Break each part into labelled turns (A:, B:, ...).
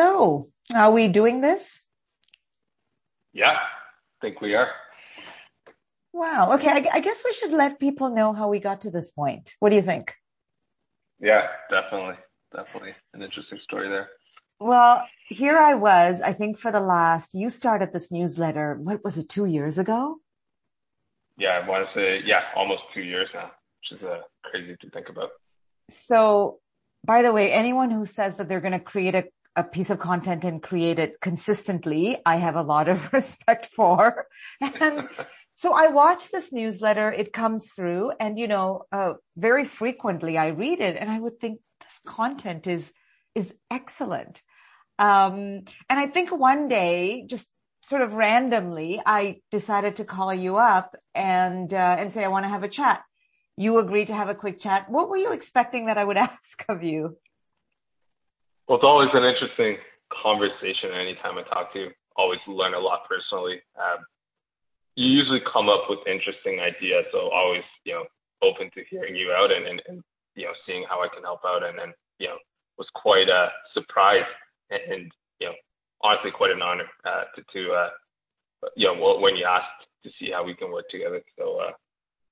A: So, are we doing this?
B: Yeah, I think we are.
A: Wow. Okay. I, I, guess we should let people know how we got to this point. What do you think?
B: Yeah, definitely. Definitely an interesting story there.
A: Well, here I was, I think for the last, you started this newsletter, what was it, two years ago?
B: Yeah, I want to say, yeah, almost two years now, which is uh, crazy to think about.
A: So, by the way, anyone who says that they're going to create a a piece of content and create it consistently, I have a lot of respect for. And so I watch this newsletter, it comes through and, you know, uh, very frequently I read it and I would think this content is, is excellent. Um, and I think one day, just sort of randomly, I decided to call you up and, uh, and say, I want to have a chat. You agreed to have a quick chat. What were you expecting that I would ask of you?
B: Well, it's always an interesting conversation anytime I talk to you. Always learn a lot personally. Um, you usually come up with interesting ideas, so always, you know, open to hearing you out and, and, and you know, seeing how I can help out. And then, you know, was quite a surprise and, and you know, honestly quite an honor uh, to, to uh, you know, when you asked to see how we can work together. So uh,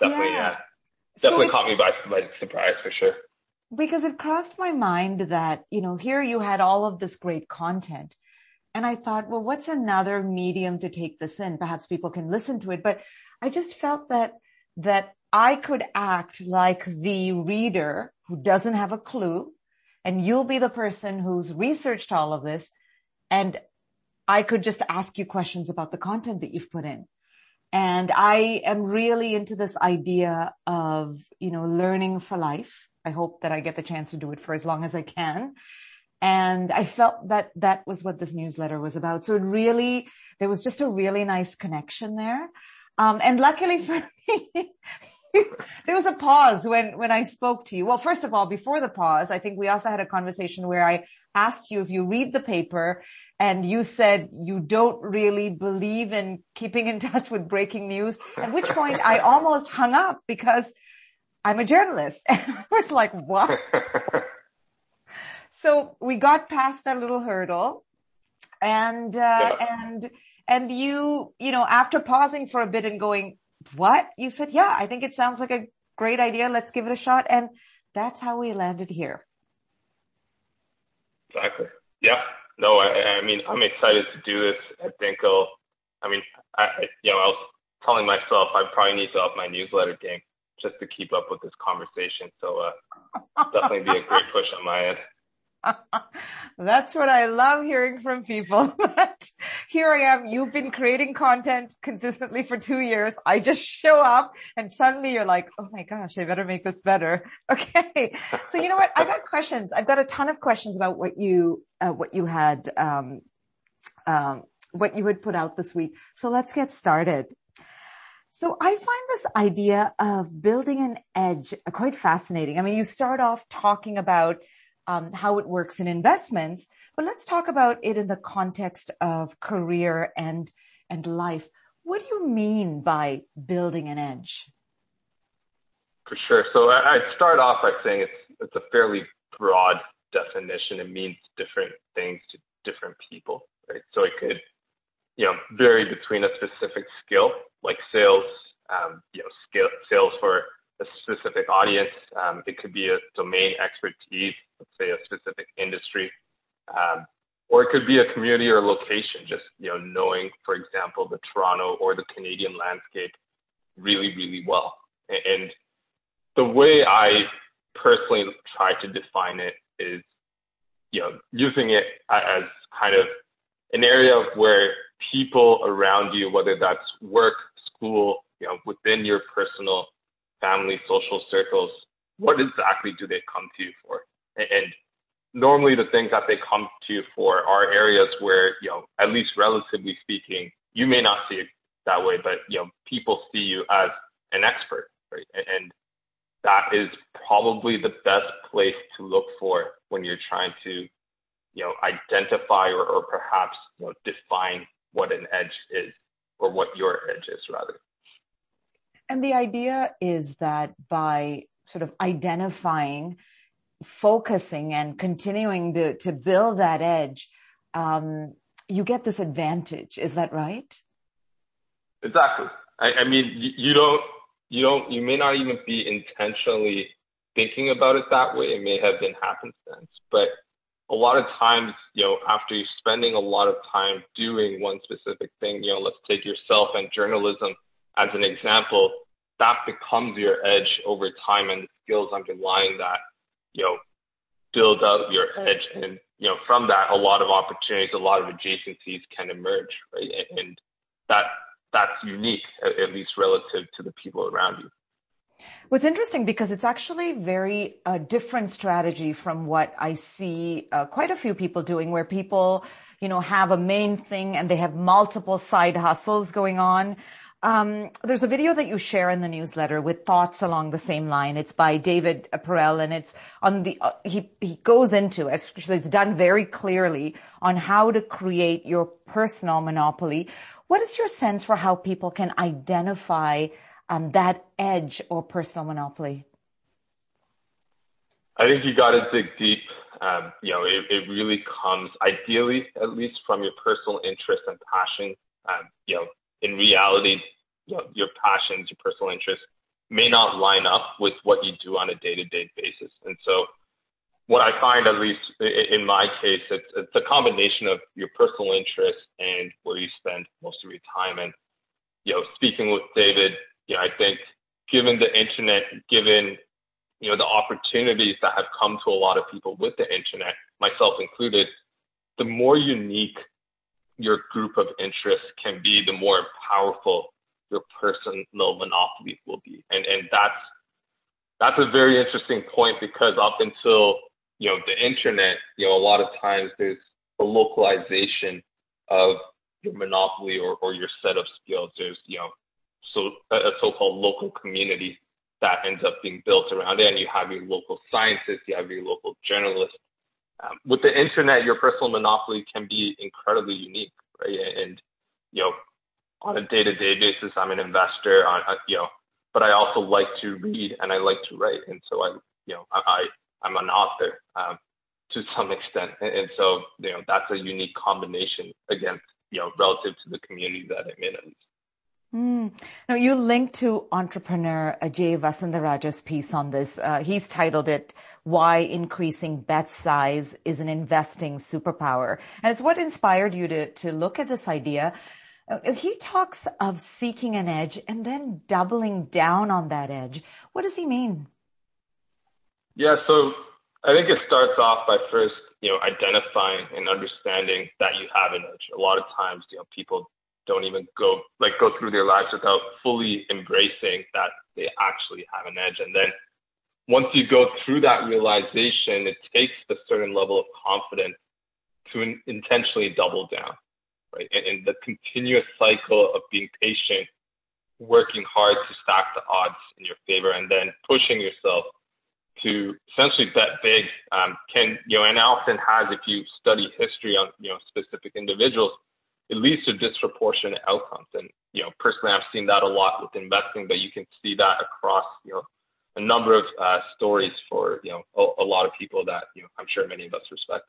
B: definitely, yeah. Uh, definitely so caught me by, by surprise for sure
A: because it crossed my mind that, you know, here you had all of this great content. And I thought, well, what's another medium to take this in? Perhaps people can listen to it. But I just felt that, that I could act like the reader who doesn't have a clue and you'll be the person who's researched all of this. And I could just ask you questions about the content that you've put in. And I am really into this idea of, you know, learning for life I hope that I get the chance to do it for as long as I can. And I felt that that was what this newsletter was about. So it really, there was just a really nice connection there. Um, and luckily for me, there was a pause when, when I spoke to you. Well, first of all, before the pause, I think we also had a conversation where I asked you if you read the paper and you said you don't really believe in keeping in touch with breaking news, at which point I almost hung up because I'm a journalist. And I was like, what? so we got past that little hurdle and, uh, yeah. and, and you, you know, after pausing for a bit and going, what? You said, yeah, I think it sounds like a great idea. Let's give it a shot. And that's how we landed here.
B: Exactly. Yeah. No, I, I mean, I'm excited to do this. I think I'll, I mean, I, you know, I was telling myself I probably need to up my newsletter game just to keep up with this conversation. So uh, definitely be a great push on my end.
A: That's what I love hearing from people. But Here I am. You've been creating content consistently for two years. I just show up and suddenly you're like, Oh my gosh, I better make this better. Okay. So you know what? I've got questions. I've got a ton of questions about what you, uh, what you had, um, um, what you had put out this week. So let's get started. So I find this idea of building an edge quite fascinating. I mean, you start off talking about um, how it works in investments, but let's talk about it in the context of career and and life. What do you mean by building an edge?
B: For sure. So I'd start off by saying it's it's a fairly broad definition. It means different things to different people, right? So it could you know, vary between a specific skill, like sales, um, you know, skill, sales for a specific audience. Um, it could be a domain expertise, let's say a specific industry, um, or it could be a community or location. Just you know, knowing, for example, the Toronto or the Canadian landscape really, really well. And the way I personally try to define it is, you know, using it as kind of an area where people around you, whether that's work, school, you know, within your personal family, social circles, what exactly do they come to you for? And normally the things that they come to you for are areas where, you know, at least relatively speaking, you may not see it that way, but, you know, people see you as an expert, right? And that is probably the best place to look for when you're trying to, you know, identify or, or perhaps, you know, define what an edge is or what your edge is rather.
A: And the idea is that by sort of identifying, focusing and continuing to, to build that edge, um, you get this advantage. Is that right?
B: Exactly. I, I mean, you, you don't, you don't, you may not even be intentionally thinking about it that way. It may have been happenstance, but a lot of times, you know, after you're spending a lot of time doing one specific thing, you know, let's take yourself and journalism as an example, that becomes your edge over time and the skills underlying that, you know, build up your edge. And, you know, from that, a lot of opportunities, a lot of adjacencies can emerge, right? And that, that's unique, at least relative to the people around you.
A: What's interesting because it's actually very uh, different strategy from what I see uh, quite a few people doing where people, you know, have a main thing and they have multiple side hustles going on. Um, there's a video that you share in the newsletter with thoughts along the same line. It's by David Perell and it's on the, uh, he, he goes into it. It's done very clearly on how to create your personal monopoly. What is your sense for how people can identify um, that edge or personal monopoly?
B: I think you got to dig deep. Um, you know, it, it, really comes ideally, at least from your personal interest and passion. Um, you know, in reality, your passions, your personal interests may not line up with what you do on a day-to-day basis. And so what I find, at least in my case, it's, it's a combination of your personal interests and where you spend most of your time. And, you know, speaking with David, you know, I think given the internet, given, you know, the opportunities that have come to a lot of people with the internet, myself included, the more unique your group of interests can be, the more powerful your personal monopoly will be. And and that's that's a very interesting point because up until you know the internet, you know, a lot of times there's a localization of your monopoly or, or your set of skills. There's you know so a so-called local community that ends up being built around it. And you have your local scientists, you have your local journalists. Um, with the internet, your personal monopoly can be incredibly unique, right? And, you know, on a day-to-day basis, I'm an investor on, uh, you know, but I also like to read and I like to write. And so I, you know, I, I am an author, um, to some extent. And, and so, you know, that's a unique combination against, you know, relative to the community that I'm in.
A: Mm. Now you link to entrepreneur Ajay Vasantharajah's piece on this. Uh, he's titled it "Why Increasing Bet Size is an Investing Superpower," and it's what inspired you to to look at this idea. Uh, he talks of seeking an edge and then doubling down on that edge. What does he mean?
B: Yeah, so I think it starts off by first, you know, identifying and understanding that you have an edge. A lot of times, you know, people don't even go like go through their lives without fully embracing that they actually have an edge. And then once you go through that realization, it takes a certain level of confidence to in- intentionally double down, right? And, and the continuous cycle of being patient, working hard to stack the odds in your favor, and then pushing yourself to essentially bet big um, can, you know, and often has, if you study history on, you know, specific individuals, it leads to disproportionate outcomes. And, you know, personally, I've seen that a lot with investing, but you can see that across, you know, a number of uh, stories for, you know, a, a, lot of people that, you know, I'm sure many of us respect.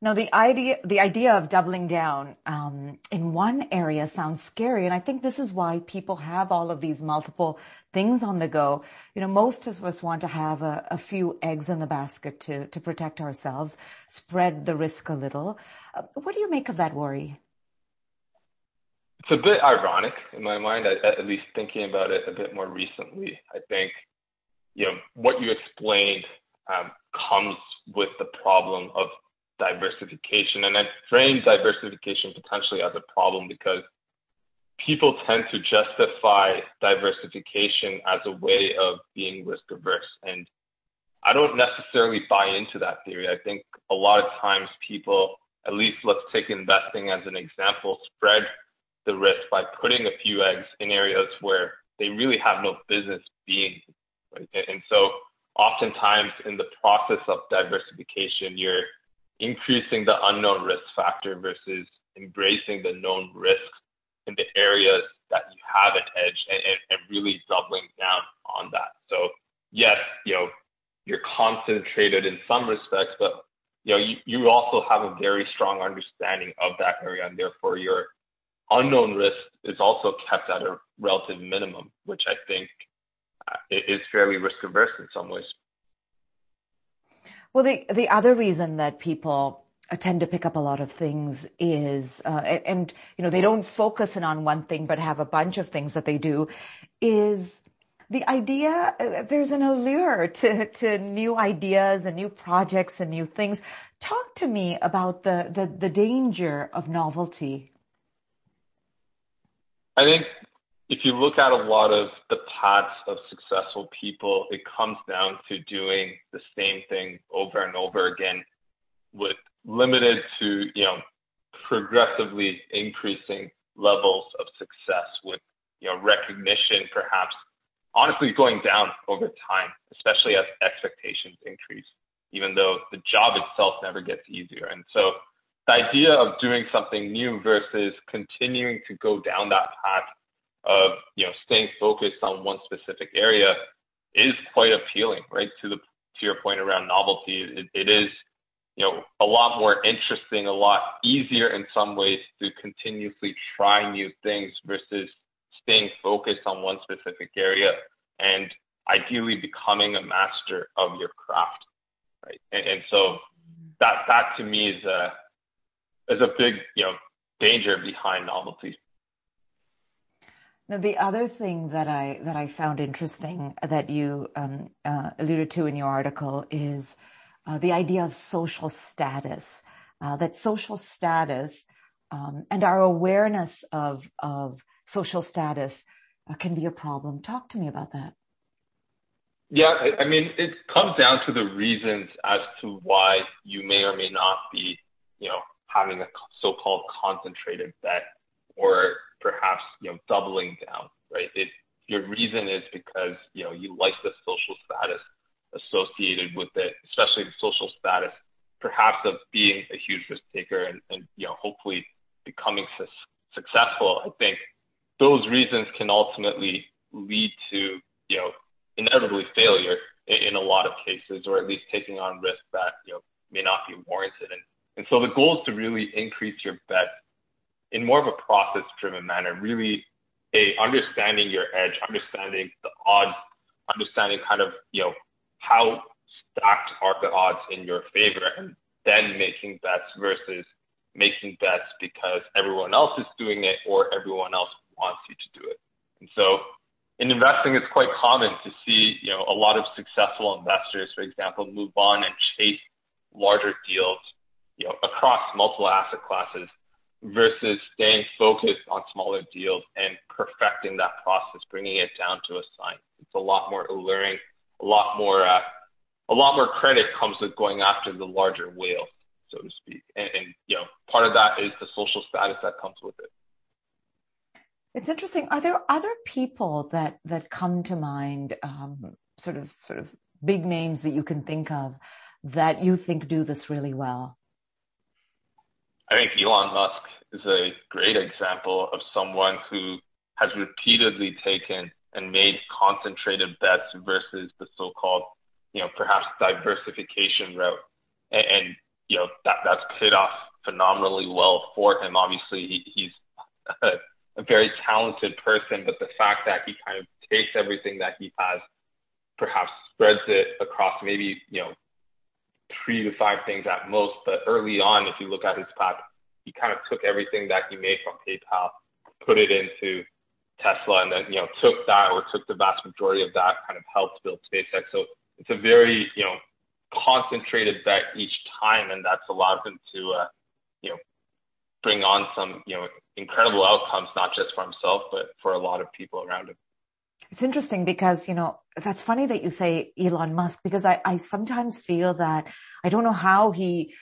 A: Now, the idea, the idea of doubling down um, in one area sounds scary, and I think this is why people have all of these multiple things on the go. You know, most of us want to have a, a few eggs in the basket to to protect ourselves, spread the risk a little. Uh, what do you make of that worry?
B: It's a bit ironic in my mind, at, at least thinking about it a bit more recently. I think, you know, what you explained um, comes with the problem of diversification. And I frame diversification potentially as a problem because people tend to justify diversification as a way of being risk averse. And I don't necessarily buy into that theory. I think a lot of times people, at least let's take investing as an example, spread the risk by putting a few eggs in areas where they really have no business being. Right? And so oftentimes in the process of diversification, you're increasing the unknown risk factor versus embracing the known risks in the areas that you have an edge and, and, and really doubling down on that. So yes, you know, you're concentrated in some respects, but you know, you, you also have a very strong understanding of that area and therefore your unknown risk is also kept at a relative minimum, which I think uh, is fairly risk averse in some ways.
A: Well, the, the other reason that people tend to pick up a lot of things is, uh, and, you know, they don't focus in on one thing, but have a bunch of things that they do is the idea, uh, there's an allure to, to new ideas and new projects and new things. Talk to me about the, the, the danger of novelty.
B: I think if you look at a lot of the paths of successful people, it comes down to doing the same thing over and over again with limited to, you know, progressively increasing levels of success with, you know, recognition perhaps honestly going down over time, especially as expectations increase, even though the job itself never gets easier. And so the idea of doing something new versus continuing to go down that path of, you know, staying focused on one specific area is quite appealing, right? To the, to your point around novelty, it, it is, you know, a lot more interesting, a lot easier in some ways to continuously try new things versus staying focused on one specific area and ideally becoming a master of your craft, right? And, and so that that to me is a is a big you know danger behind novelty.
A: Now, the other thing that I that I found interesting that you um, uh, alluded to in your article is uh, the idea of social status. Uh, that social status um, and our awareness of of social status uh, can be a problem. Talk to me about that.
B: Yeah, I mean, it comes down to the reasons as to why you may or may not be, you know, having a so-called concentrated bet or perhaps, you know, doubling down, right? Your reason is because, you know, you like the social status associated with it, especially the social status, perhaps of being a huge risk taker and, and you know, hopefully becoming su- successful, I think those reasons can ultimately lead to, you know, inevitably failure in, in a lot of cases, or at least taking on risks that, you know, may not be warranted. And, and so the goal is to really increase your bet in more of a process driven manner, really a understanding your edge, understanding the odds, understanding kind of, you know, how stacked are the odds in your favor and then making bets versus making bets because everyone else is doing it or everyone else wants you to do it. And so in investing, it's quite common to see, you know, a lot of successful investors, for example, move on and chase larger deals, you know, across multiple asset classes versus staying focused on smaller deals and perfecting that process, bringing it down to a science. It's a lot more alluring, a lot more, uh, a lot more credit comes with going after the larger whale, so to speak. And, and, you know, part of that is the social status that comes with it.
A: It's interesting. Are there other people that that come to mind, um, sort of sort of big names that you can think of that you think do this really well?
B: I think Elon Musk is a great example of someone who has repeatedly taken and made concentrated bets versus the so-called, you know, perhaps diversification route. And, and you know, that, that's paid off phenomenally well for him. Obviously, he, he's very talented person, but the fact that he kind of takes everything that he has, perhaps spreads it across maybe, you know, three to five things at most. But early on, if you look at his path, he kind of took everything that he made from PayPal, put it into Tesla, and then, you know, took that or took the vast majority of that, kind of helped build SpaceX. So it's a very, you know, concentrated bet each time, and that's allowed him to, uh, you know, bring on some, you know, incredible outcomes, not just for himself, but for a lot of people around him.
A: It's interesting because, you know, that's funny that you say Elon Musk because I, I sometimes feel that I don't know how he,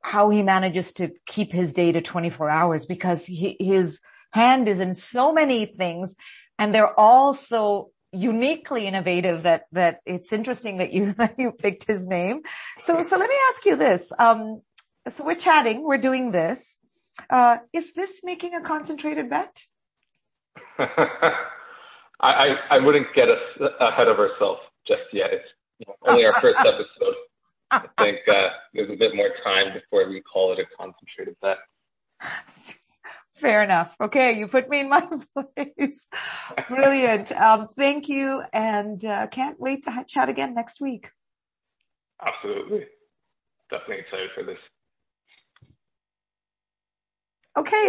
A: how he manages to keep his day to 24 hours because he, his hand is in so many things and they're all so uniquely innovative that, that it's interesting that you, that you picked his name. So, so let me ask you this. Um, so we're chatting, we're doing this. Uh, is this making a concentrated bet?
B: I, I wouldn't get us ahead of ourselves just yet. It's you know, only our first episode. I think uh, there's a bit more time before we call it a concentrated bet.
A: Fair enough. Okay, you put me in my place. Brilliant. Um, thank you, and uh, can't wait to chat again next week.
B: Absolutely. Definitely excited for this.
A: Okay.